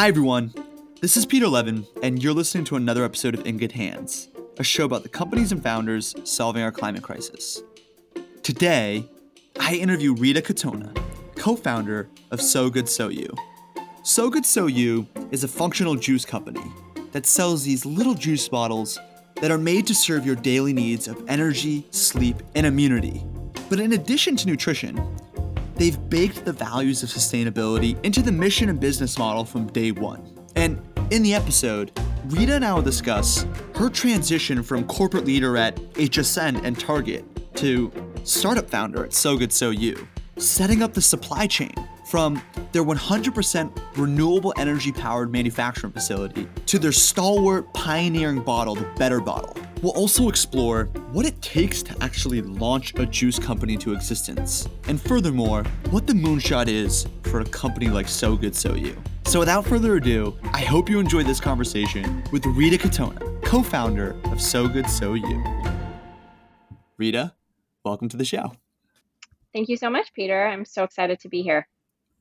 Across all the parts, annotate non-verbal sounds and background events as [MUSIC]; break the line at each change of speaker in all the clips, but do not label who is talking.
Hi, everyone. This is Peter Levin, and you're listening to another episode of In Good Hands, a show about the companies and founders solving our climate crisis. Today, I interview Rita Katona, co founder of So Good So You. So Good So You is a functional juice company that sells these little juice bottles that are made to serve your daily needs of energy, sleep, and immunity. But in addition to nutrition, they've baked the values of sustainability into the mission and business model from day one. And in the episode, Rita and I will discuss her transition from corporate leader at HSN and Target to startup founder at So Good So You, setting up the supply chain from their 100% renewable energy powered manufacturing facility to their stalwart pioneering bottle, the Better Bottle. We'll also explore what it takes to actually launch a juice company into existence, and furthermore, what the moonshot is for a company like So Good So You. So without further ado, I hope you enjoyed this conversation with Rita Katona, co founder of So Good So You. Rita, welcome to the show.
Thank you so much, Peter. I'm so excited to be here.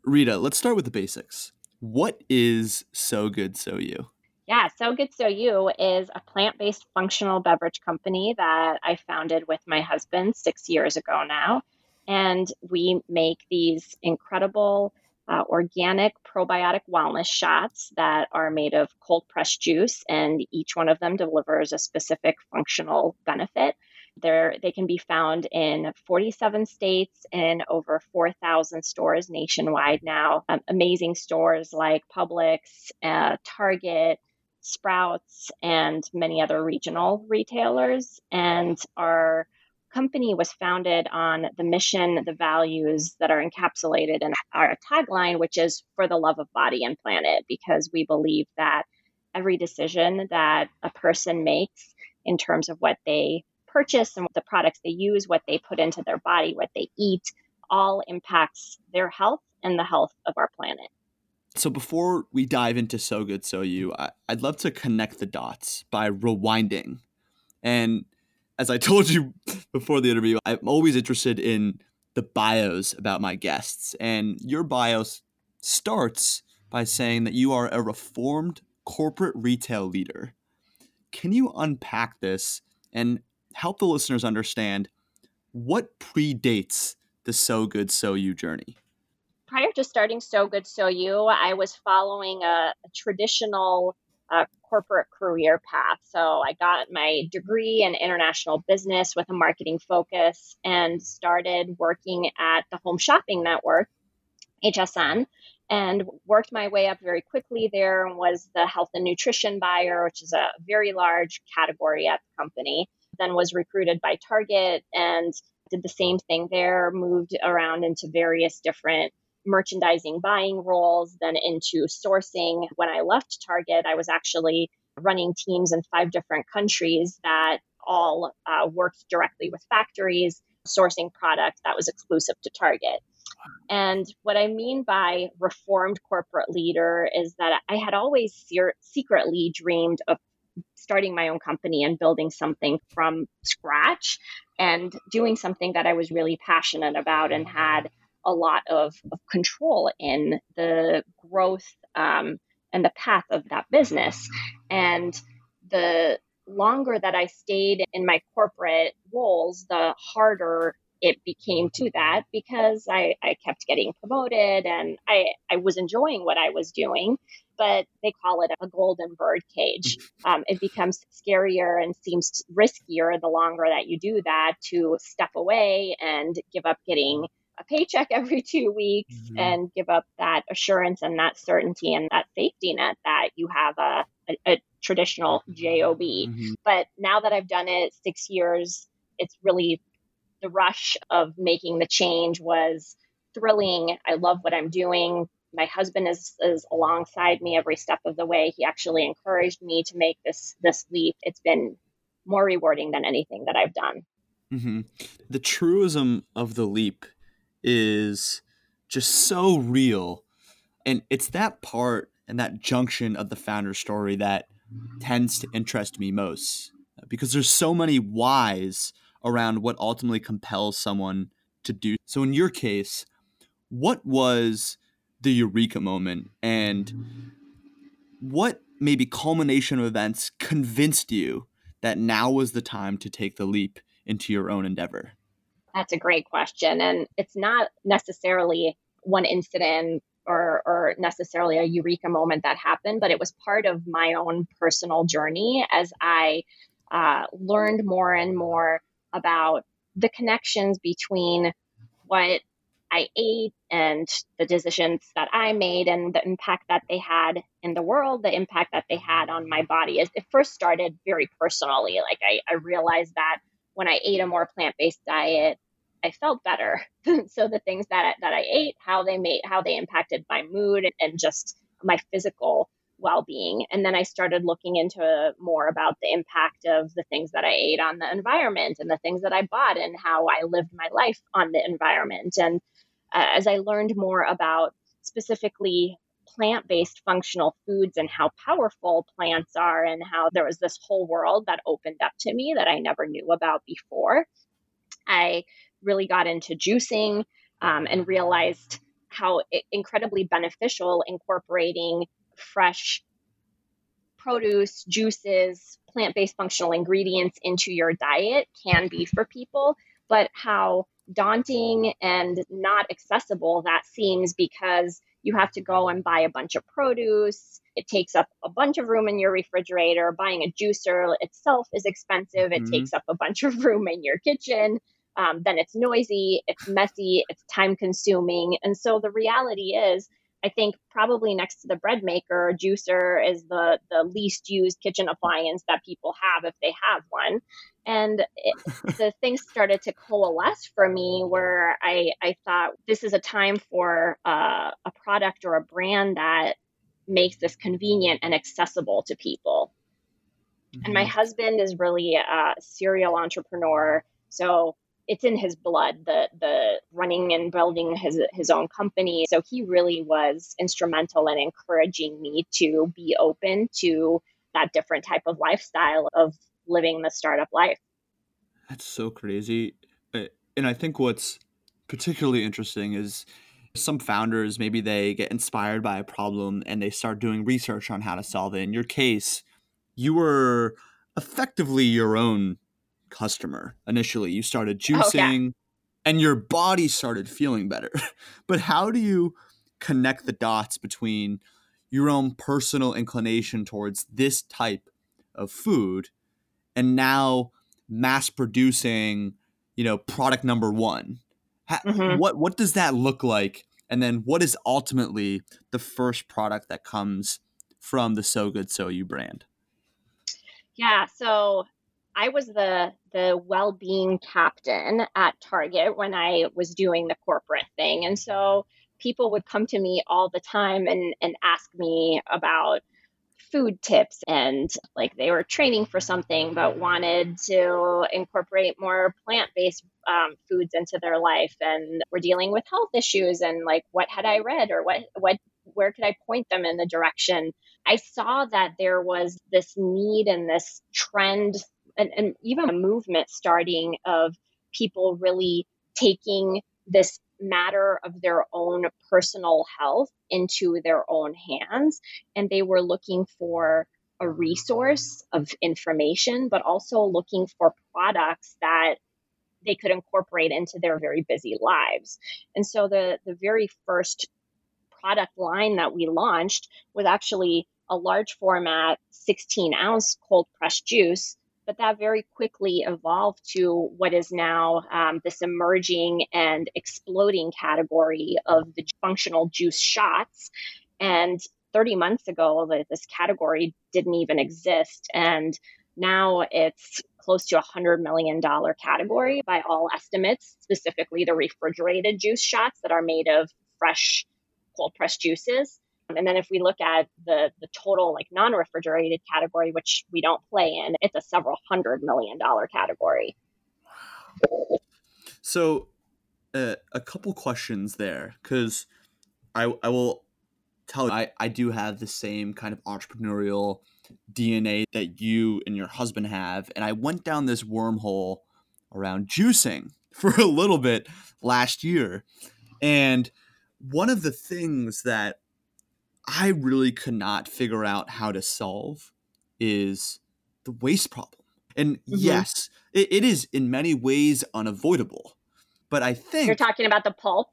Rita, let's start with the basics. What is So Good So You?
Yeah, So Good So You is a plant based functional beverage company that I founded with my husband six years ago now. And we make these incredible uh, organic probiotic wellness shots that are made of cold pressed juice, and each one of them delivers a specific functional benefit. They're, they can be found in 47 states and over 4,000 stores nationwide now. Um, amazing stores like Publix, uh, Target, Sprouts, and many other regional retailers. And our company was founded on the mission, the values that are encapsulated in our tagline, which is for the love of body and planet, because we believe that every decision that a person makes in terms of what they purchase and the products they use, what they put into their body, what they eat, all impacts their health and the health of our planet.
So before we dive into So Good So You, I, would love to connect the dots by rewinding. And as I [LAUGHS] told you before the interview, I'm always interested in the bios about my guests. And your bio starts by saying that you are a reformed corporate retail leader. Can you unpack this and help the listeners understand what predates the So Good So You journey?
Prior to starting So Good So You, I was following a, a traditional uh, corporate career path. So I got my degree in international business with a marketing focus and started working at the Home Shopping Network, HSN, and worked my way up very quickly there and was the health and nutrition buyer, which is a very large category at the company then was recruited by Target and did the same thing there, moved around into various different merchandising buying roles, then into sourcing. When I left Target, I was actually running teams in five different countries that all uh, worked directly with factories, sourcing product that was exclusive to Target. And what I mean by reformed corporate leader is that I had always se- secretly dreamed of starting my own company and building something from scratch and doing something that I was really passionate about and had a lot of, of control in the growth um, and the path of that business. And the longer that I stayed in my corporate roles, the harder it became to that because I, I kept getting promoted and I, I was enjoying what I was doing but they call it a golden bird cage. [LAUGHS] Um, it becomes scarier and seems riskier the longer that you do that to step away and give up getting a paycheck [LAUGHS] every two weeks mm-hmm. and give up that assurance and that certainty and that safety net that you have a, a, a traditional job mm-hmm. but now that i've done it six years it's really the rush of making the change was thrilling i love what i'm doing my husband is is alongside me every step of the way. He actually encouraged me to make this this leap. It's been more rewarding than anything that I've done.
Mm-hmm. The truism of the leap is just so real, and it's that part and that junction of the founder story that tends to interest me most because there's so many whys around what ultimately compels someone to do. So in your case, what was the eureka moment and what maybe culmination of events convinced you that now was the time to take the leap into your own endeavor?
That's a great question. And it's not necessarily one incident or, or necessarily a eureka moment that happened, but it was part of my own personal journey as I uh, learned more and more about the connections between what I ate and the decisions that I made and the impact that they had in the world, the impact that they had on my body. It first started very personally. Like I, I realized that when I ate a more plant based diet, I felt better. [LAUGHS] so the things that that I ate, how they made, how they impacted my mood and just my physical well-being. And then I started looking into more about the impact of the things that I ate on the environment and the things that I bought and how I lived my life on the environment. And uh, as I learned more about specifically plant based functional foods and how powerful plants are, and how there was this whole world that opened up to me that I never knew about before. I really got into juicing um, and realized how incredibly beneficial incorporating fresh produce, juices, plant based functional ingredients into your diet can be for people, but how daunting and not accessible that seems because you have to go and buy a bunch of produce. It takes up a bunch of room in your refrigerator. Buying a juicer itself is expensive. It mm-hmm. takes up a bunch of room in your kitchen. Um, then it's noisy, it's messy, it's time consuming. And so the reality is, I think probably next to the bread maker, juicer is the the least used kitchen appliance that people have if they have one. And it, [LAUGHS] the things started to coalesce for me where I, I thought this is a time for uh, a product or a brand that makes this convenient and accessible to people. Mm-hmm. And my mm-hmm. husband is really a serial entrepreneur. So it's in his blood the the running and building his his own company. So he really was instrumental in encouraging me to be open to that different type of lifestyle of living the startup life.
That's so crazy. Uh, and i think what's particularly interesting is some founders maybe they get inspired by a problem and they start doing research on how to solve it. In your case you were effectively your own customer initially. You started juicing oh, yeah. and your body started feeling better. [LAUGHS] but how do you connect the dots between your own personal inclination towards this type of food and now mass producing, you know, product number 1? How, mm-hmm. What what does that look like? And then what is ultimately the first product that comes from the So Good So You brand?
Yeah, so I was the the well-being captain at Target when I was doing the corporate thing. And so people would come to me all the time and and ask me about food tips and like they were training for something but wanted to incorporate more plant-based um, foods into their life and were dealing with health issues and like what had i read or what what where could i point them in the direction i saw that there was this need and this trend and, and even a movement starting of people really taking this matter of their own personal health into their own hands. And they were looking for a resource of information, but also looking for products that they could incorporate into their very busy lives. And so the, the very first product line that we launched was actually a large format 16 ounce cold pressed juice but that very quickly evolved to what is now um, this emerging and exploding category of the functional juice shots. And 30 months ago, this category didn't even exist. And now it's close to a $100 million category by all estimates, specifically the refrigerated juice shots that are made of fresh cold pressed juices. And then if we look at the the total like non-refrigerated category, which we don't play in, it's a several hundred million dollar category.
So, uh, a couple questions there, because I I will tell you I I do have the same kind of entrepreneurial DNA that you and your husband have, and I went down this wormhole around juicing [LAUGHS] for a little bit last year, and one of the things that I really could not figure out how to solve is the waste problem. And mm-hmm. yes, it, it is in many ways unavoidable. But I think
you're talking about the pulp.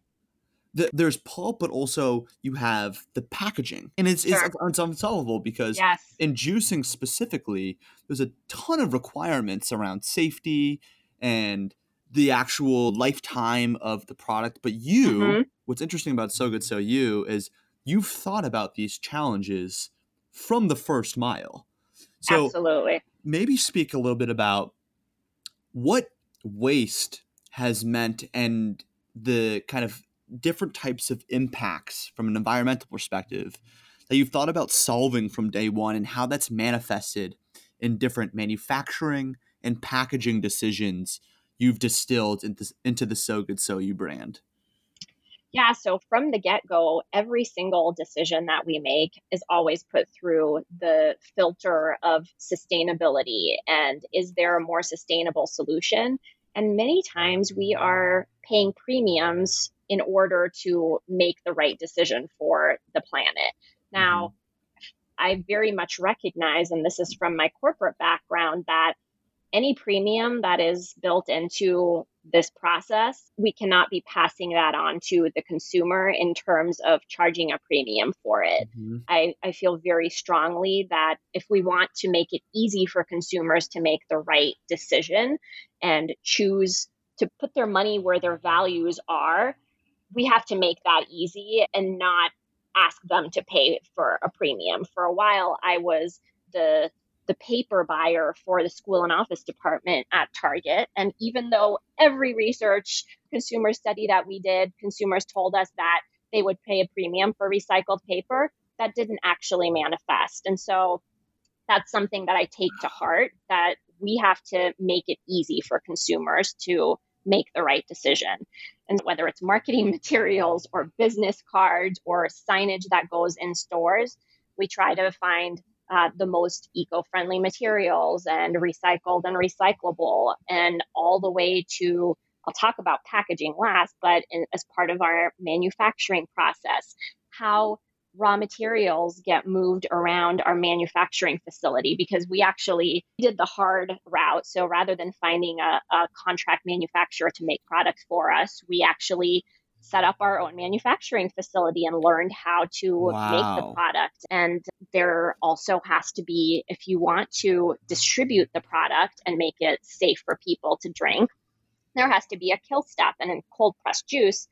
The, there's pulp, but also you have the packaging, and it's, sure. it's, it's unsolvable because yes. in juicing specifically, there's a ton of requirements around safety and the actual lifetime of the product. But you, mm-hmm. what's interesting about So Good So You is you've thought about these challenges from the first mile.
So Absolutely.
Maybe speak a little bit about what waste has meant and the kind of different types of impacts from an environmental perspective that you've thought about solving from day one and how that's manifested in different manufacturing and packaging decisions you've distilled into, into the So Good So You brand?
Yeah, so from the get go, every single decision that we make is always put through the filter of sustainability and is there a more sustainable solution? And many times we are paying premiums in order to make the right decision for the planet. Now, mm-hmm. I very much recognize, and this is from my corporate background, that any premium that is built into this process, we cannot be passing that on to the consumer in terms of charging a premium for it. Mm-hmm. I, I feel very strongly that if we want to make it easy for consumers to make the right decision and choose to put their money where their values are, we have to make that easy and not ask them to pay for a premium. For a while, I was the the paper buyer for the school and office department at Target. And even though every research consumer study that we did, consumers told us that they would pay a premium for recycled paper, that didn't actually manifest. And so that's something that I take to heart that we have to make it easy for consumers to make the right decision. And whether it's marketing [LAUGHS] materials or business cards or signage that goes in stores, we try to find uh, the most eco friendly materials and recycled and recyclable, and all the way to I'll talk about packaging last, but in, as part of our manufacturing process, how raw materials get moved around our manufacturing facility because we actually did the hard route. So rather than finding a, a contract manufacturer to make products for us, we actually set up our own manufacturing facility and learned how to wow. make the product. And there also has to be, if you want to distribute the product and make it safe for people to drink, there has to be a kill step. And in cold pressed juice,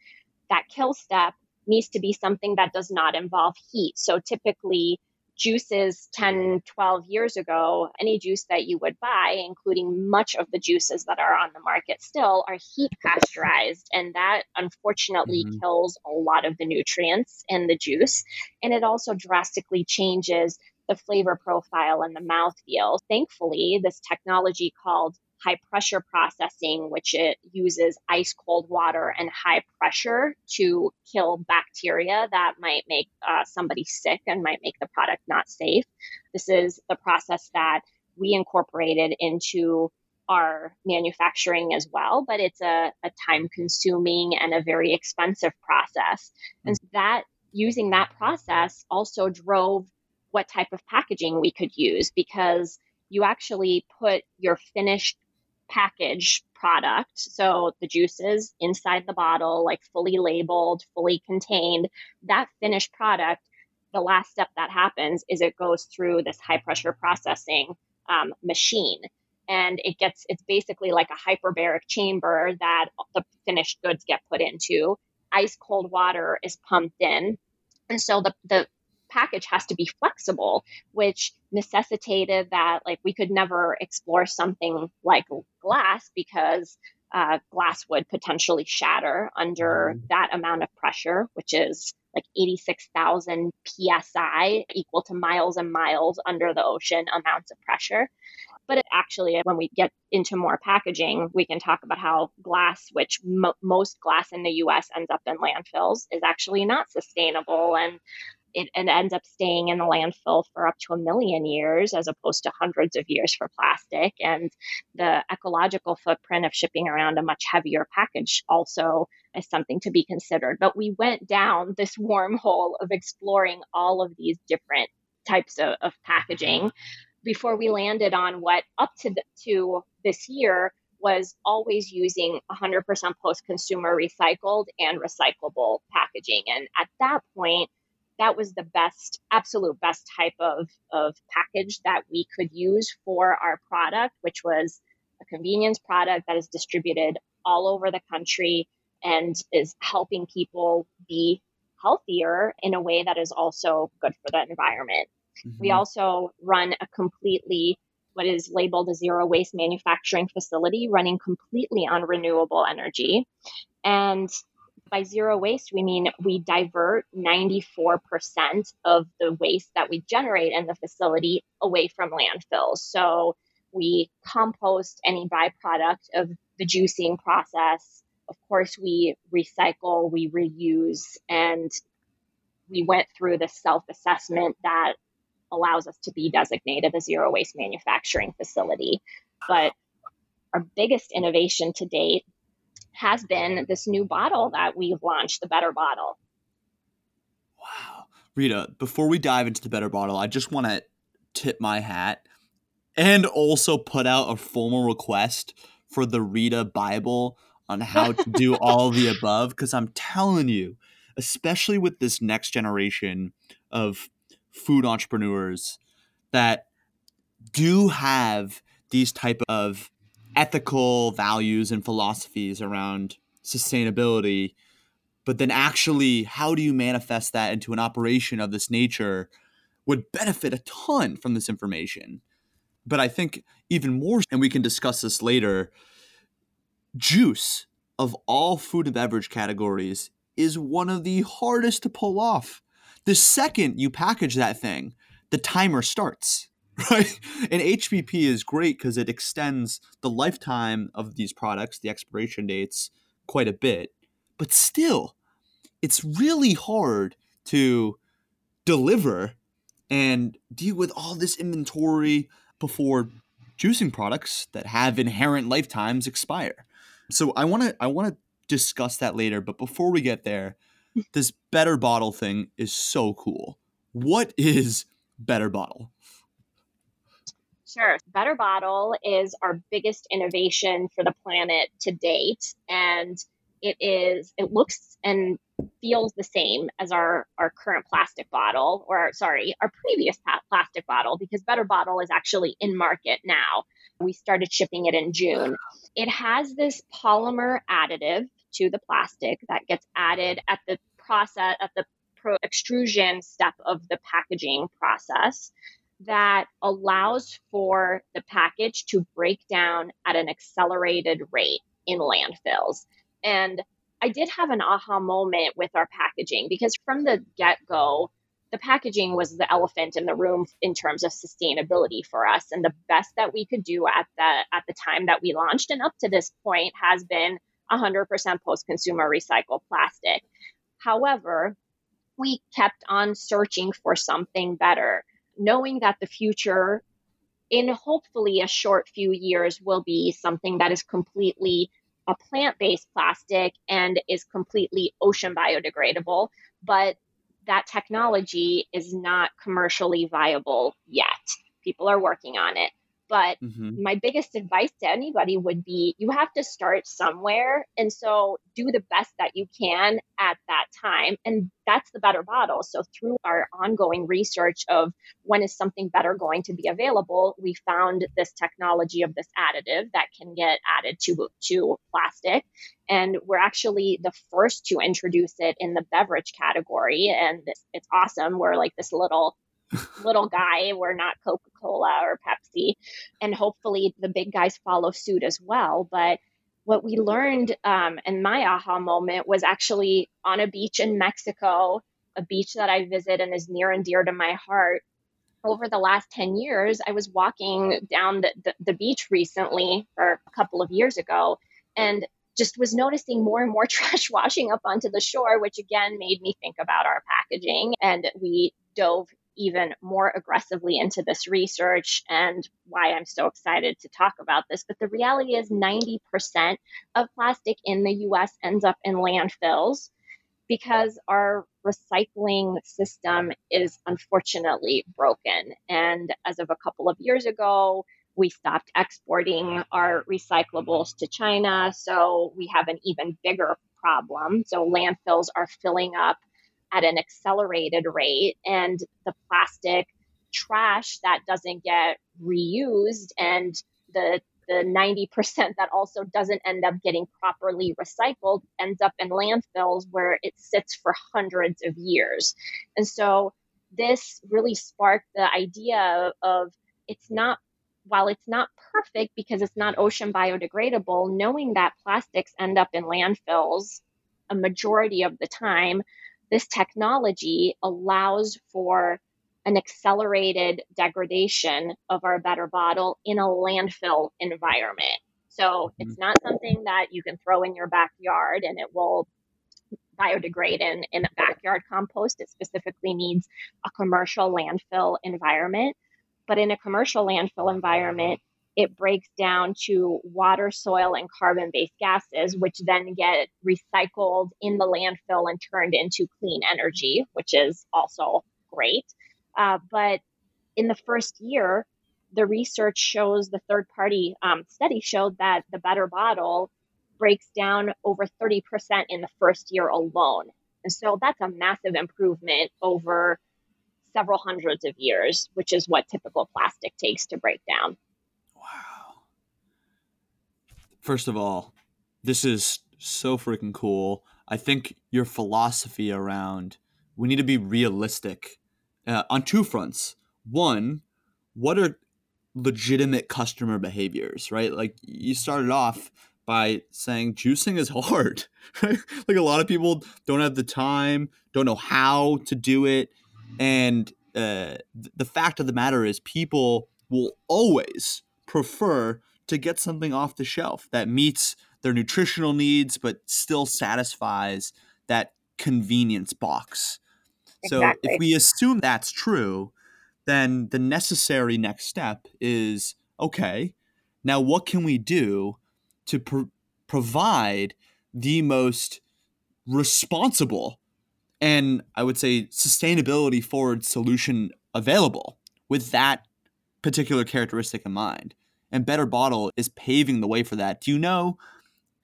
that kill step needs to be something that does not involve heat. So typically, juices 10, 12 years ago, any juice that you would buy, including much of the juices that are on the market still, are heat pasteurized. And that unfortunately mm-hmm. kills a lot of the nutrients in the juice. And it also drastically changes the flavor profile and the mouthfeel. Thankfully, this technology called high pressure processing, which it uses ice cold water and high pressure to kill bacteria that might make uh, somebody sick and might make the product not safe. This is the process that we incorporated into our manufacturing as well, but it's a, a time consuming and a very expensive process. And that using that process also drove what type of packaging we could use because you actually put your finished package product. So the juices inside the bottle, like fully labeled, fully contained, that finished product, the last step that happens is it goes through this high pressure processing um, machine. And it gets, it's basically like a hyperbaric chamber that the finished goods get put into. Ice cold water is pumped in. And so the, the package has to be flexible, which necessitated that like we could never explore something like glass because uh, glass would potentially shatter under mm-hmm. that amount of pressure, which is like 86,000 psi, equal to miles and miles under the ocean amounts of pressure. But it actually, when we get into more packaging, we can talk about how glass, which mo- most glass in the US ends up in landfills, is actually not sustainable. And it, it ends up staying in the landfill for up to a million years as opposed to hundreds of years for plastic. And the ecological footprint of shipping around a much heavier package also is something to be considered. But we went down this [LAUGHS] wormhole of exploring all of these different types of, of packaging before we landed on what up to the, to this year was always using 100% post consumer recycled and recyclable packaging. And at that point, that was the best, absolute best type of, of package that we could use for our product, which was a convenience product that is distributed all over the country and is helping people be healthier in a way that is also good for the environment. Mm-hmm. We also run a completely what is labeled a zero waste manufacturing facility running completely on renewable energy. And by zero waste, we mean we divert 94% of the waste that we generate in the facility away from landfills. So we compost any byproduct of the juicing process. Of course, we recycle, we reuse, and we went through the self assessment that allows us to be designated a zero waste manufacturing facility. But our biggest innovation to date has been this new bottle that we've launched, the Better Bottle.
Wow. Rita, before we dive into the Better Bottle, I just want to tip my hat and also put out a formal request for the Rita Bible on how to do [LAUGHS] all the above because I'm telling you, especially with this next generation of food entrepreneurs that do have these type of ethical values and philosophies around sustainability but then actually how do you manifest that into an operation of this nature would benefit a ton from this information. But i think even more and we can discuss this later juice of all food and beverage categories is one of the hardest to pull off. The second you package that thing the timer starts [LAUGHS] right? And HPP is great because it extends the lifetime of these products, the expiration dates, quite a bit. But still, it's really hard to deliver and deal with all this inventory before juicing products that have inherent lifetimes expire. So I want to I want to discuss that later, but before we get there, [LAUGHS] this better bottle thing is so cool. What is better bottle?
Sure. Better Bottle is our biggest innovation for the planet to date. And it is, it looks and feels the same as our, our current plastic bottle, or sorry, our previous plastic bottle, because Better Bottle is actually in market now. We started shipping it in June. It has this polymer additive to the plastic that gets added at the process, at the pro extrusion step of the packaging process that allows for the package to break down at an accelerated rate in landfills. And I did have an aha moment with our packaging because from the get go, the packaging was the elephant in the room in terms of sustainability for us. And the best that we could do at the at the time that we launched and up to this point has been 100% post consumer recycled plastic. However we kept on searching for something better knowing that the future in hopefully a short few years will be something that is completely a plant-based plastic and is completely ocean biodegradable but that technology is not commercially viable yet. People are working on it but mm-hmm. my biggest advice to anybody would be you have to start somewhere. And so do the best that you can at that time. And that's the better bottle. So through our ongoing research of when is something better going to be available, we found this technology of this additive that can get added to, to plastic. And we're actually the first to introduce it in the beverage category. And it's, it's awesome. We're like this little little guy. We're not Coca Cola or Pepsi. And hopefully the big guys follow suit as well. But what we learned, um, and my aha moment was actually on a beach in Mexico, a beach that I visit and is near and dear to my heart. Over the last 10 years, I was walking down the, the, the beach recently, or a couple of years ago, and just was noticing more and more [LAUGHS] trash washing up onto the shore, which again made me think about our packaging. And we dove even more aggressively into this research and why I'm so excited to talk about this. But the reality is 90% of plastic in the US ends up in landfills because our recycling system is unfortunately broken. And as of a couple of years ago, we stopped exporting our recyclables to China. So we have an even bigger problem. So landfills are filling up at an accelerated rate, and the plastic trash that doesn't get reused and the the 90% that also doesn't end up getting properly recycled ends up in landfills where it sits for hundreds of years. And so this really sparked the idea of it's not while it's not perfect because it's not ocean biodegradable, knowing that plastics end up in landfills a majority of the time, this technology allows for an accelerated degradation of our better bottle in a landfill environment. So mm-hmm. it's not something that you can throw in your backyard and it will biodegrade in, in a backyard compost. It specifically needs a commercial landfill environment. But in a commercial landfill environment, it breaks down to water, soil, and carbon based gases, which then get recycled in the landfill and turned into clean energy, which is also great. Uh, but in the first year, the research shows the third party um, study showed that the better bottle breaks down over 30% in the first year alone. And so that's a massive improvement over several hundreds of years, which is what typical plastic takes to break down.
Wow. First of all, this is so freaking cool. I think your philosophy around we need to be realistic uh, on two fronts. One, what are legitimate customer behaviors, right? Like you started off by saying juicing is [LAUGHS] hard, right? like a lot of people don't have the time, don't know how to do it. And uh, the fact of the matter is, people will always prefer to get something off the shelf that meets their nutritional needs but still satisfies that convenience box. So if we assume that's true, then the necessary next step is okay, now what can we do to pr- provide the most responsible and I would say sustainability forward solution available with that particular characteristic in mind? And Better Bottle is paving the way for that. Do you know?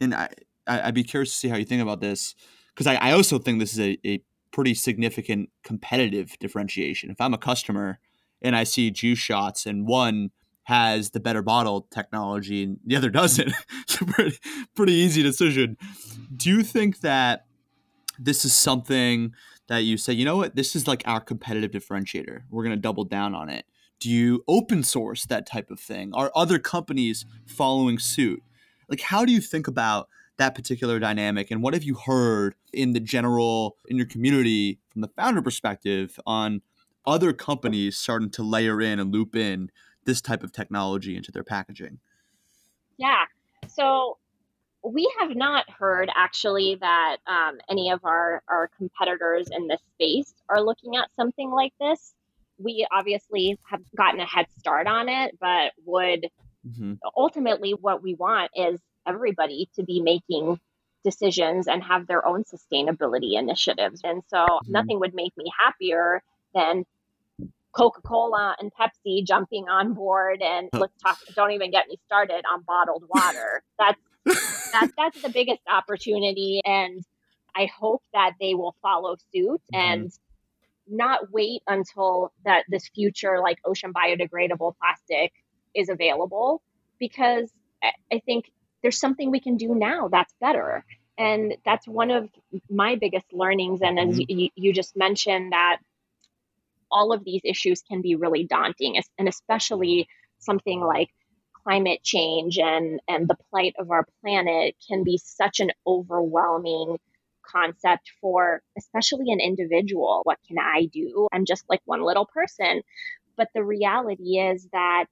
And I, I'd be curious to see how you think about this because I, I also think this is a, a pretty significant competitive differentiation. If I'm a customer and I see juice shots and one has the better bottle technology and the other doesn't, [LAUGHS] it's a pretty, pretty easy decision. Do you think that this is something that you say, you know what, this is like our competitive differentiator? We're going to double down on it. Do you open source that type of thing? Are other companies following suit? Like, how do you think about that particular dynamic and what have you heard in the general in your community from the founder perspective on other companies starting to layer in and loop in this type of technology into their packaging
yeah so we have not heard actually that um, any of our, our competitors in this space are looking at something like this we obviously have gotten a head start on it but would mm-hmm. ultimately what we want is everybody to be making decisions and have their own sustainability initiatives. And so mm-hmm. nothing would make me happier than Coca Cola and Pepsi jumping on board. And let's talk, don't even get me started on bottled water. [LAUGHS] That's, that, that's the biggest opportunity. And I hope that they will follow suit mm-hmm. and not wait until that this future like ocean biodegradable plastic is available because I think there's something we can do now that's better and that's one of my biggest learnings and as mm-hmm. you, you just mentioned that all of these issues can be really daunting and especially something like climate change and and the plight of our planet can be such an overwhelming concept for especially an individual. What can i do? I'm just like one little person. But the reality is that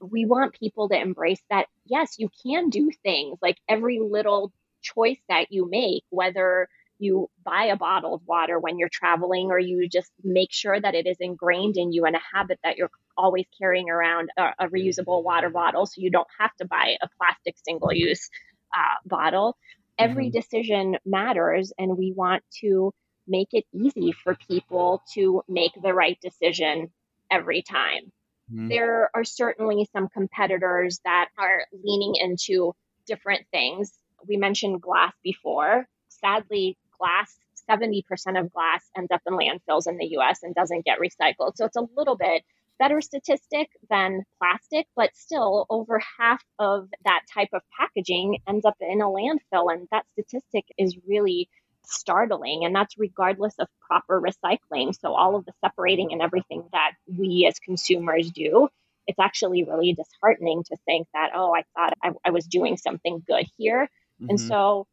we want people to embrace that yes you can do things. Like every little choice that you make whether you buy a bottled water when you're traveling, or you just make sure that it is ingrained in you and a habit that you're always carrying around a, a reusable water bottle so you don't have to buy a plastic single use uh, bottle. Every mm-hmm. decision matters, and we want to make it easy for people to make the right decision every time. Mm-hmm. There are certainly some competitors that are leaning into different things. We mentioned glass before. Sadly, glass 70% of glass ends up in landfills in the US and doesn't get recycled. So it's a little bit better statistic than plastic, but still over half of that type of packaging ends up in a landfill. And that statistic is really startling. And that's regardless of proper recycling. So all of the separating and everything that we as consumers do, it's actually really disheartening to think that, oh, I thought I, I was doing something good here. Mm-hmm. And so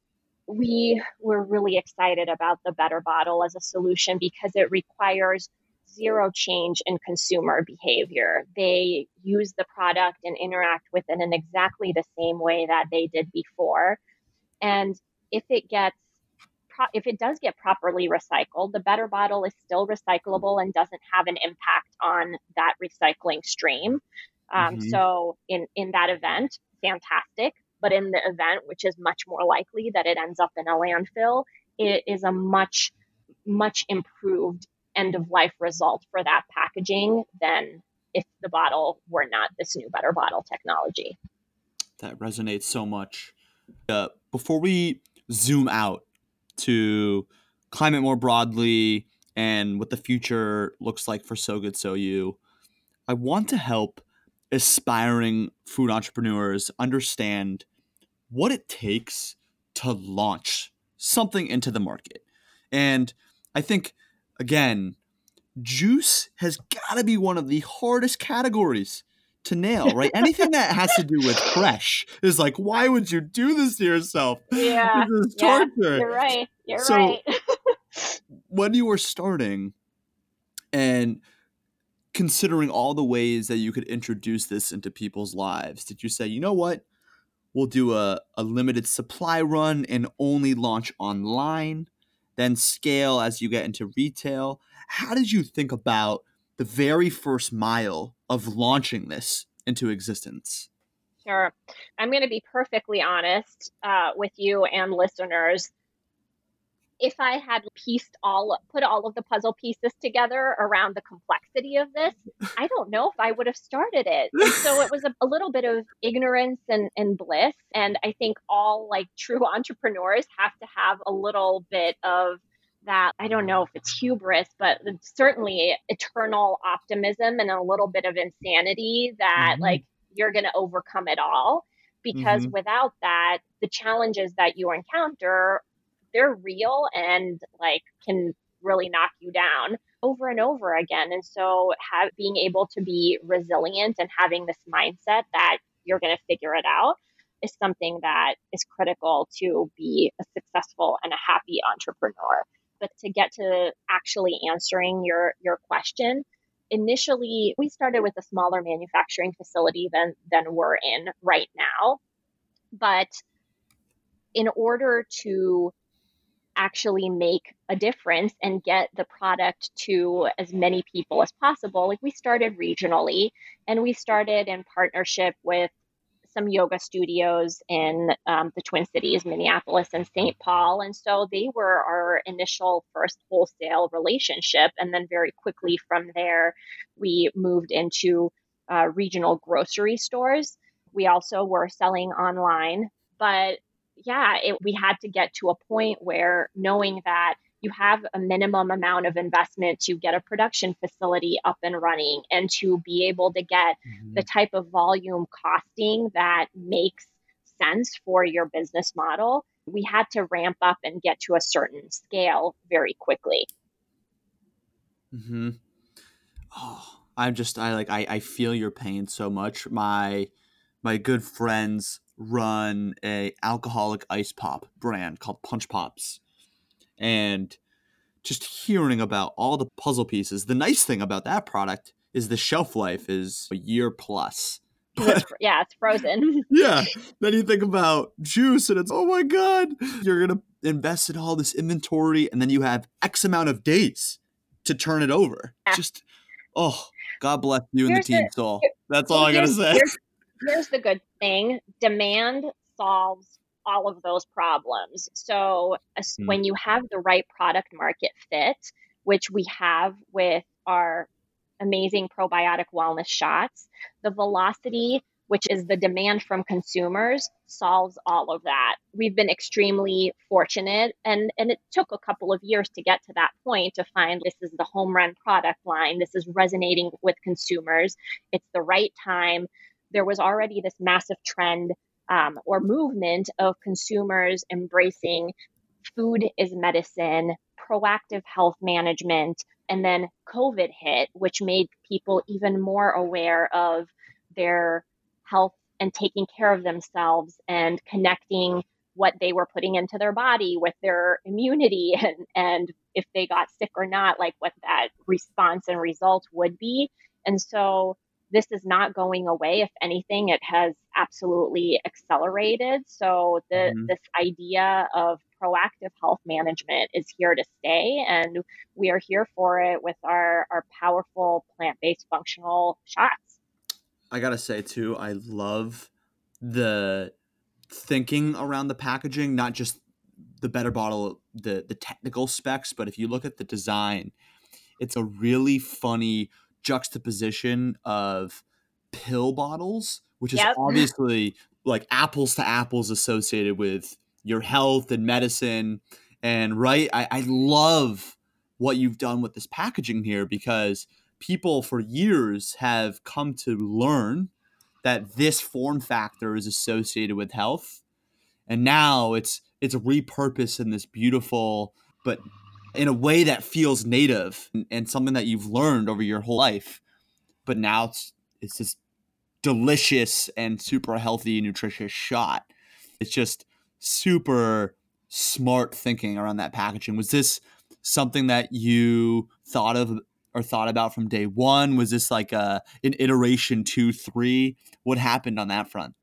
we were really excited about the better bottle as a solution because it requires zero change in consumer behavior. They use the product and interact with it in exactly the same way that they did before. And if it gets if it does get properly recycled, the better bottle is still recyclable and doesn't have an impact on that recycling stream. Um, mm-hmm. So in in that event, fantastic. But in the event, which is much more likely that it ends up in a landfill, it is a much much improved end of life result for that packaging than if the bottle were not this new better bottle technology.
That resonates so much. Uh, before we zoom out to climate more broadly and what the future looks like for So Good So You, I want to help aspiring food entrepreneurs understand what it takes to launch something into the market. And I think again, juice has got to be one of the hardest categories to nail, right? Anything that has to do with fresh is like, why would you do this to yourself?
Yeah, this is torture. Yeah, you're right. You're so, right. [LAUGHS]
when you were starting and considering all the ways that you could introduce this into people's lives, did you say, you know what? We'll do a, a limited supply run and only launch online? Then scale as you get into retail. How did you think about the very first mile of launching this into existence?
Sure. I'm going to be perfectly honest uh, with you and listeners if I had pieced all put all of the puzzle pieces together around the complexity of this, I don't know if I would have started it. And so it was a, a, little bit of ignorance and, and bliss. And I think all like true [LAUGHS] entrepreneurs have to have a little bit of that I don't know if it's hubris, but certainly eternal optimism and a little bit of insanity that mm-hmm. like you're going to overcome it all. Because mm-hmm. without that, the challenges that you encounter they're real and like can really knock you down over and over again. And so have, being able to be resilient and having this mindset that you're going to figure it out is something that is critical to be a successful and a happy entrepreneur. But to get to actually answering your your question, initially we started with a smaller manufacturing facility than than we're in right now. But in order to actually make a difference and get the product to as many people as possible. Like we started regionally and we started in partnership with some yoga studios in um, the Twin Cities, Minneapolis and St. Paul. And so they were our initial first wholesale relationship. And then very quickly from there, we moved into uh, regional grocery stores. We also were selling online, but yeah, it, we had to get to a point where knowing that you have a minimum amount of investment to get a production facility up and running and to be able to get mm-hmm. the type of volume costing that makes sense for your business model, we had to ramp up and get to a certain scale very quickly.
Hmm. Oh, I'm just I like I I feel your pain so much. My my good friends run a alcoholic ice pop brand called Punch Pops. And just hearing about all the puzzle pieces, the nice thing about that product is the shelf life is a year plus. [LAUGHS]
It's, yeah, it's frozen. [LAUGHS]
yeah. Then you think about juice and it's, oh my God, you're going to invest in all this inventory and then you have X amount of days to turn it over.
Yeah.
Just, oh, God bless you and
Here's
the team soul. That's all I got to say.
Here's, here's the good thing demand solves all of those problems. So,
Hmm.
when you have the right product market fit, which we have with our amazing probiotic wellness shots, the velocity, which is the demand from consumers, solves all of that. We've been extremely fortunate, and, and it took a couple of years to get to that point to find this is the home run product line. This is resonating with consumers. It's the right time. There was already this massive trend um, or movement of consumers embracing food is medicine, proactive health management, and then COVID hit, which made people even more aware of their health and taking care of themselves and connecting what they were putting into their body with their immunity [LAUGHS] and, and if they got sick or not, like what that response and result would be. And so this is not going away. If anything, it has absolutely accelerated. So the
Mhm.
this idea of proactive health management is here to stay, and we are here for it with our our powerful plant based functional shots.
I gotta say too, I love the thinking around the packaging, not just the better bottle, the the technical specs, but if you look at the design, it's a really funny juxtaposition of pill bottles, which is obviously like apples to apples associated with your health and medicine. And right, I, I love what you've done with this packaging here because people for years have come to learn that this form factor is associated with health and now it's it's repurposed in this beautiful but in a way that feels native and, something that you've learned over your whole life but now it's it's this delicious and super healthy nutritious shot it's just super smart thinking around that packaging was this something that you thought of or thought about from day one? Was this like a an iteration two, three? What happened on that front?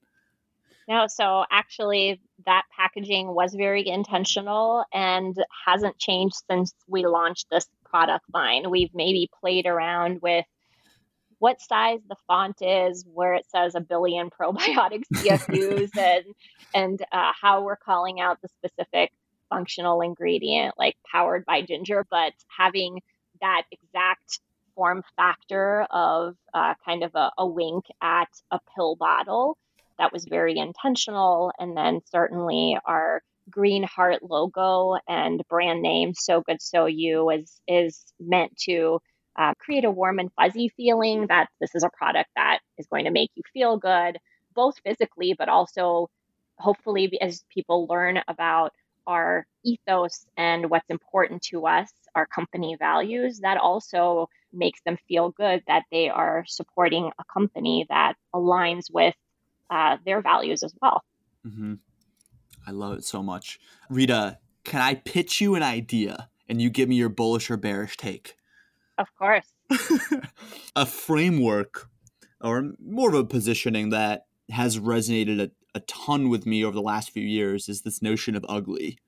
No, so actually, that packaging was very intentional and hasn't changed since we launched this product line. We've maybe played around with what size the font is, where it says a billion [LAUGHS] probiotic CFUs, and and uh, how we're calling out the specific functional ingredient, like powered by ginger, but having that exact form factor of uh, kind of a, a wink at a pill bottle that was very intentional. And then certainly our green heart logo and brand name, So Good So You, is is meant to uh, create a warm and fuzzy feeling that this is a product that is going to make you feel good, both physically, but also hopefully as people learn about our ethos and what's important to us, our company values, that also makes them feel good that they are supporting a company that aligns with uh, their values as well.
Mm-hmm. I love it so much. Rita, can I pitch you an idea and you give me your bullish or bearish take?
Of course. [LAUGHS]
a framework or more of a positioning that has resonated a, a ton with me over the last few years is this notion of ugly.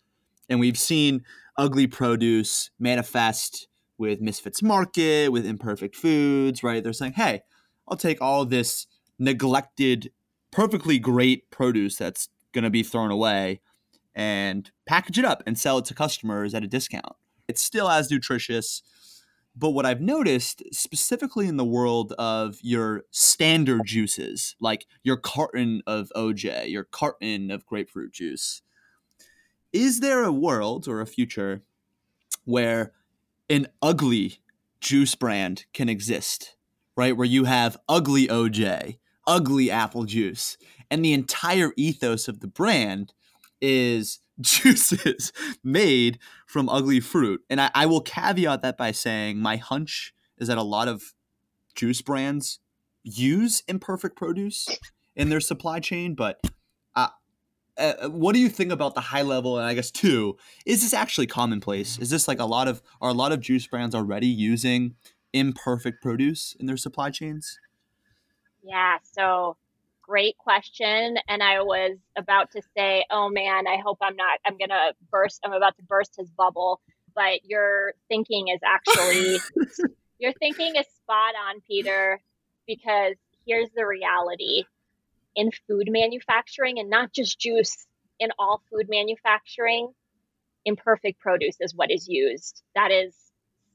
And we've seen ugly produce manifest with Misfits Market, with Imperfect Foods, right? They're saying, hey, I'll take all this neglected, perfectly great produce that's going to be thrown away and package it up and sell it to customers at a discount. It's still as nutritious. But what I've noticed, specifically in the world of your standard juices, like your carton of OJ, your carton of grapefruit juice, is there a world or a future where an ugly juice brand can exist, right? Where you have ugly OJ, ugly apple juice, and the entire ethos of the brand is [LAUGHS] juices made from ugly fruit. And I, I, will caveat that by saying my hunch is that a lot of juice brands use imperfect produce in their supply chain. But uh, uh, what do you think about the high level? And I guess two, is this actually commonplace? Is this like a lot of are a lot of juice brands already using imperfect produce in their supply chains?
Yeah. So great question. And I was about to say, oh man, I hope I'm not, I'm going to burst, I'm about to burst his bubble. But your thinking is actually, [LAUGHS] your thinking is spot on, Peter, because here's the reality in food manufacturing and not just juice, in all food manufacturing, imperfect produce is what is used. That is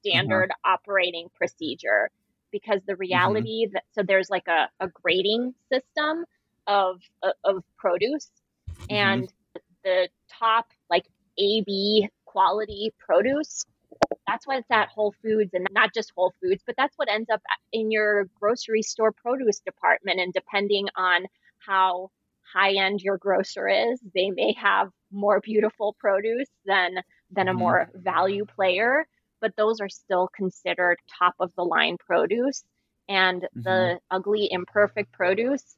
standard uh-huh. operating procedure because the mm-hmm. reality mm-hmm. that so there's like a, a grading system of of produce mm-hmm. and the top like AB quality produce that's why it's at Whole Foods and not just Whole Foods, but that's what ends up in your grocery store produce department. And depending on how high end your grocer is, they may have more beautiful produce than than a mm-hmm. more value player but those are still considered top of the line produce. And mm-hmm. the ugly, imperfect produce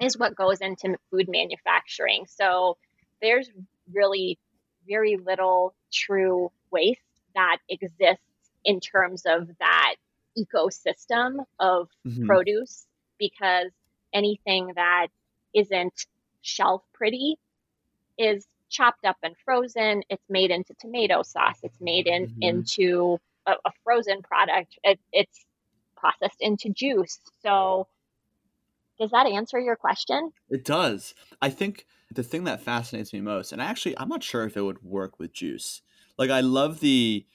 is what goes into food manufacturing. So there's really very little true waste that exists in terms of that ecosystem of mm-hmm. produce because anything that isn't shelf pretty is chopped up and frozen. It's made into tomato sauce. It's made in mm-hmm. into a, a, frozen product. It, it's processed into juice. So, does that answer your question?
It does. I think the thing that fascinates me most, and actually, I'm not sure if it would work with juice. Like, I love the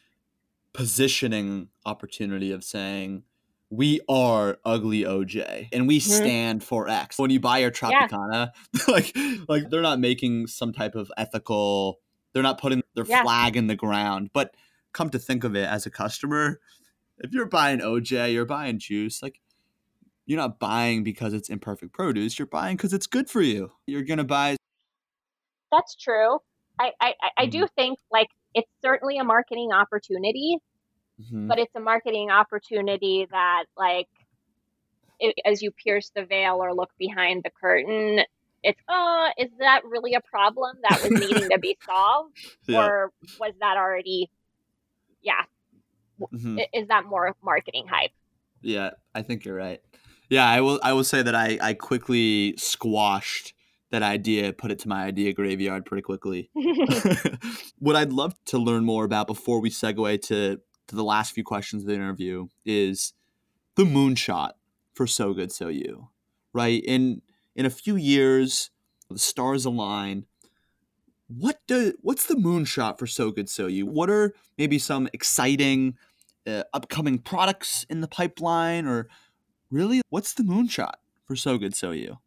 positioning opportunity of saying, we are ugly OJ and we mm-hmm. stand for X. When you buy your Tropicana, yeah. [LAUGHS] like like they're not making some type of ethical they're not putting their yeah. flag in the ground. But come to think of it as a customer, if you're buying OJ, you're buying juice, like you're not buying because it's imperfect produce, you're buying because it's good for you. You're gonna buy
That's true. I, I, I mm-hmm. do think like it's certainly a marketing opportunity mm-hmm. but it's a marketing opportunity that like it, as you pierce the veil or look behind the curtain it's oh is that really a problem that was needing to be [LAUGHS] solved yeah. or was that already yeah mm-hmm. is that more marketing hype
yeah i think you're right yeah i will i will say that i i quickly squashed that idea, put it to my idea graveyard pretty quickly. [LAUGHS] [LAUGHS] what I'd love to learn more about before we segue to to the last few questions of the interview is the moonshot for So Good So You, right? In in a few years, the stars align. What do what's the moonshot for So Good So You? What are maybe some exciting uh, upcoming products in the pipeline, or really, what's the moonshot for So Good So You?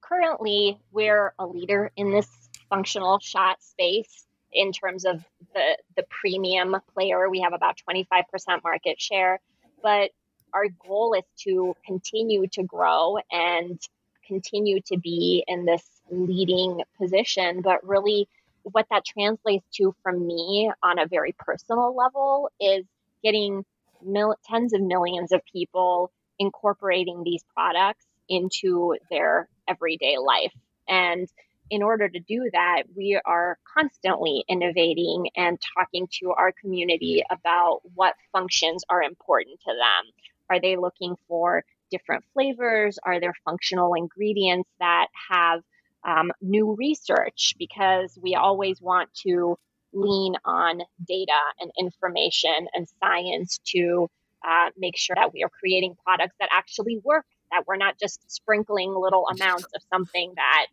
Currently, we're a leader in this functional shot space in terms of the the premium player. We have about 25% market share, but our goal is to continue to grow and continue to be in this leading position. But really, what that translates to for me on a very personal level is getting mil- tens of millions of people incorporating these products into their everyday life. And in order to do that, we are constantly innovating and talking to our community about what functions are important to them. Are they looking for different flavors? Are there functional ingredients that have um, new research? Because we always want to lean on data and information and science to uh, make sure that we are creating products that actually work, that we're not just sprinkling little amounts of something that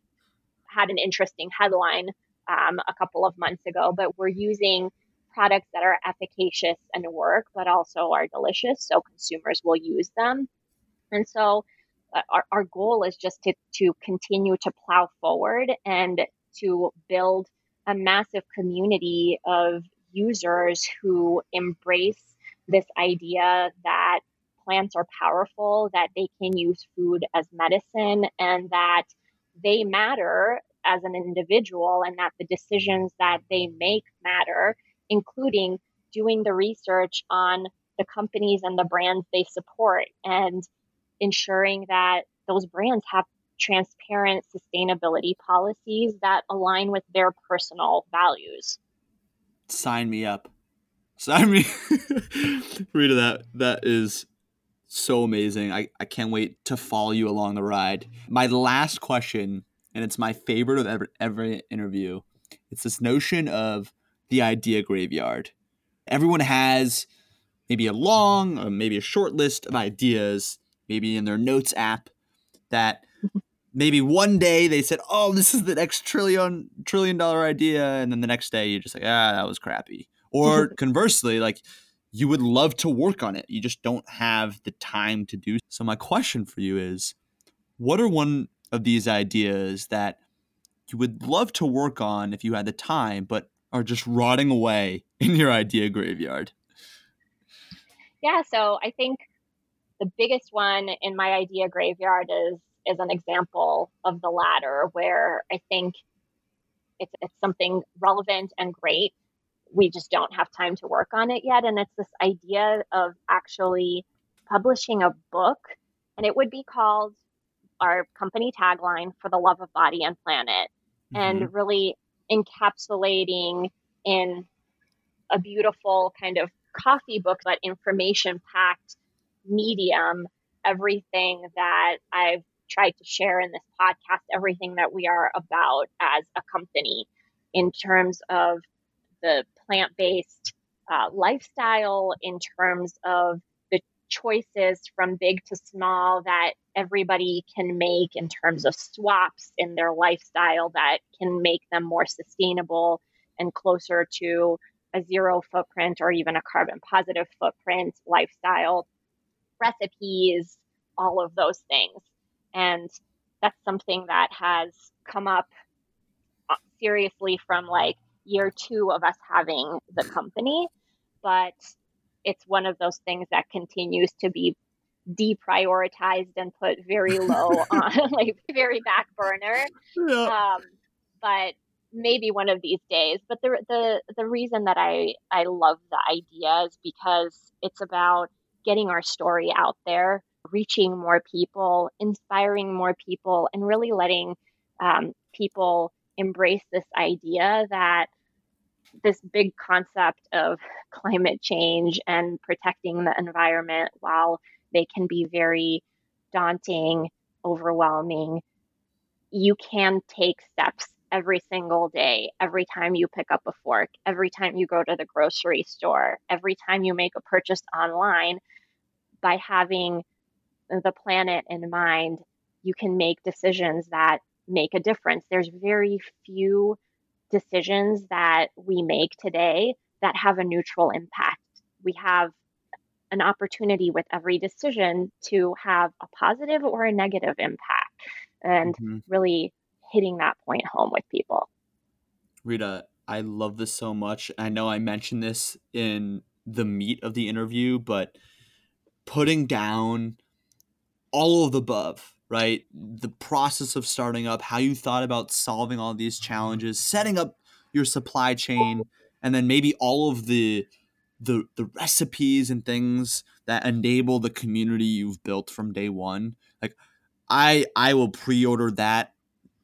had an interesting headline um, a couple of months ago, but we're using products that are efficacious and work, but also are delicious, so consumers will use them. And so, uh, our, our goal is just to, to continue to plow forward and to build a massive community of users who embrace this idea that plants are powerful, that they can use food as medicine, and that they matter as an individual and that the decisions that they make matter, including doing the research on the companies and the brands they support and ensuring that those brands have transparent sustainability policies that align with their personal values.
Sign me up. Sign me. [LAUGHS] Rita, that that is so amazing. I, I can't wait to follow you along the ride. My last question, and it's my favorite of every, every interview, it's this notion of the idea graveyard. Everyone has maybe a long or maybe a short list of ideas, maybe in their notes app that [LAUGHS] maybe one day they said, "Oh, this is the next trillion trillion dollar idea," and then the next day you're just like, "Ah, that was crappy." Or [LAUGHS] conversely, like you would love to work on it. You just don't have the time to do. So my question for you is what are one of these ideas that you would love to work on if you had the time but are just rotting away [LAUGHS] in your idea graveyard?
Yeah, so I think the biggest one in my idea graveyard is is an example of the latter where I think it's it's something relevant and great we just don't have time to work on it yet. And it's this idea of actually publishing a book, and it would be called our company tagline for the love of body and planet, mm-hmm. and really encapsulating in a beautiful kind of coffee book, but information packed medium everything that I've tried to share in this podcast, everything that we are about as a company in terms of the plant based uh, lifestyle, in terms of the choices from big to small that everybody can make in terms of swaps in their lifestyle that can make them more sustainable and closer to a zero footprint or even a carbon positive footprint lifestyle, recipes, all of those things. And that's something that has come up uh, seriously from like year two of us having the company, but it's one of those things that continues to be deprioritized and put very [LAUGHS] low on [LAUGHS] like very back burner. Yeah. Um, but maybe one of these days. But the the the reason that I I love the idea is because it's about getting our story out there, reaching more people, inspiring more people, and really letting um, people embrace this idea that this big concept of [LAUGHS] climate change and protecting the environment, while they can be very daunting, overwhelming, you can take steps every single day, every time you pick up a fork, every time you go to the grocery store, every time you make a purchase online, by having the planet in mind, you can make decisions that make a difference. There's very few decisions that we make today that have a neutral impact. We have an opportunity with every decision to have a positive or a negative impact and mm-hmm. really hitting that point home with people.
Rita, I love this so much. I know I mentioned this in the meat of the interview, but putting down all of the above right? The process of starting up, how you thought about solving all these mm-hmm. challenges, setting up your supply chain, and then maybe all of the the the recipes and things that enable the community you've built from day one. Like I I will pre-order that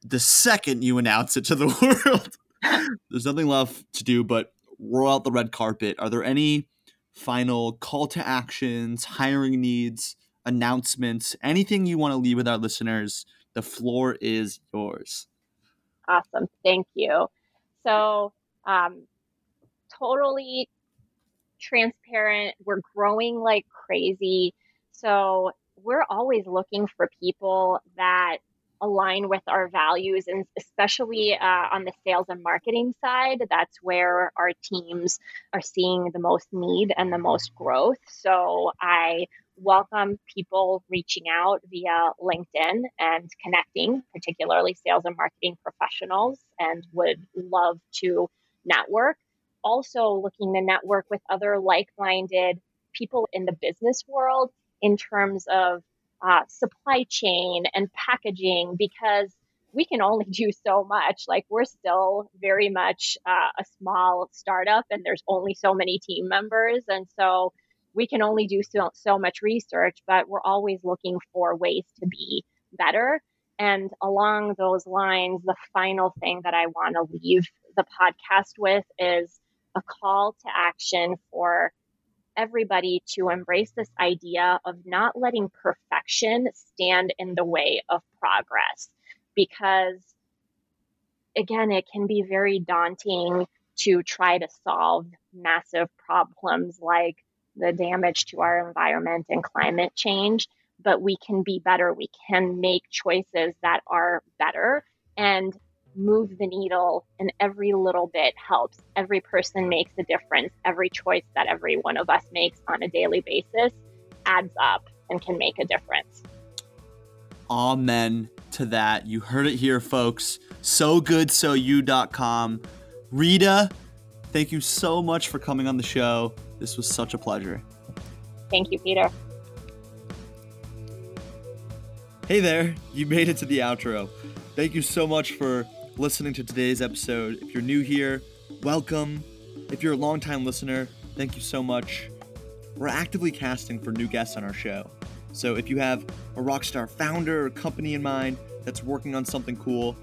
the second you announce it to the [LAUGHS] world. There's nothing left to do but roll out the red carpet. Are there any final call to actions, hiring needs, announcements, anything you want to leave with our listeners, the floor is yours.
Awesome. Thank you. So, um, totally transparent. We're growing like crazy. So, we're always looking for people that align with our values and especially uh, on the sales and marketing side that's where our teams are seeing the most need and the most growth so i welcome people reaching out via LinkedIn and connecting, particularly sales and marketing professionals, and would love to network. Also, looking to network with other like minded people in the business world in terms of uh, supply chain and packaging because we can only [LAUGHS] do so much. Like, we're still very much uh, a small startup and there's only so many team members. And so, we can only do so, so much research, but we're always looking for ways to be better. And along those lines, the final thing that I want to leave the podcast with is a call to action for everybody to embrace this idea of not letting perfection stand in the way of progress because again it can be very daunting to try to solve massive problems like the damage to our environment and climate change but we can be better. We can make choices that are better and move the needle and every little bit helps. Every person makes a difference. Every choice that every one of us makes on a daily basis adds up and can make a difference.
Amen to that. You heard it here folks. So good so you.com rita thank you so much for coming on the show this was such a pleasure
thank you peter
hey there you made it to the outro thank you so much for listening to today's episode. If you're new here, welcome. If you're a longtime listener, thank you so much. We're actively casting for new guests on our show. So if you have a rockstar founder or company in mind that's working on something cool,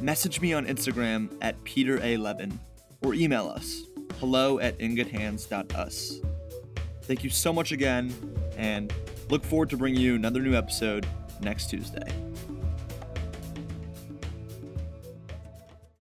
message me on Instagram at Peter A. Levin or email us hello at ingoodhands.us. Thank you so much again, and look forward to bringing you another new episode next Tuesday.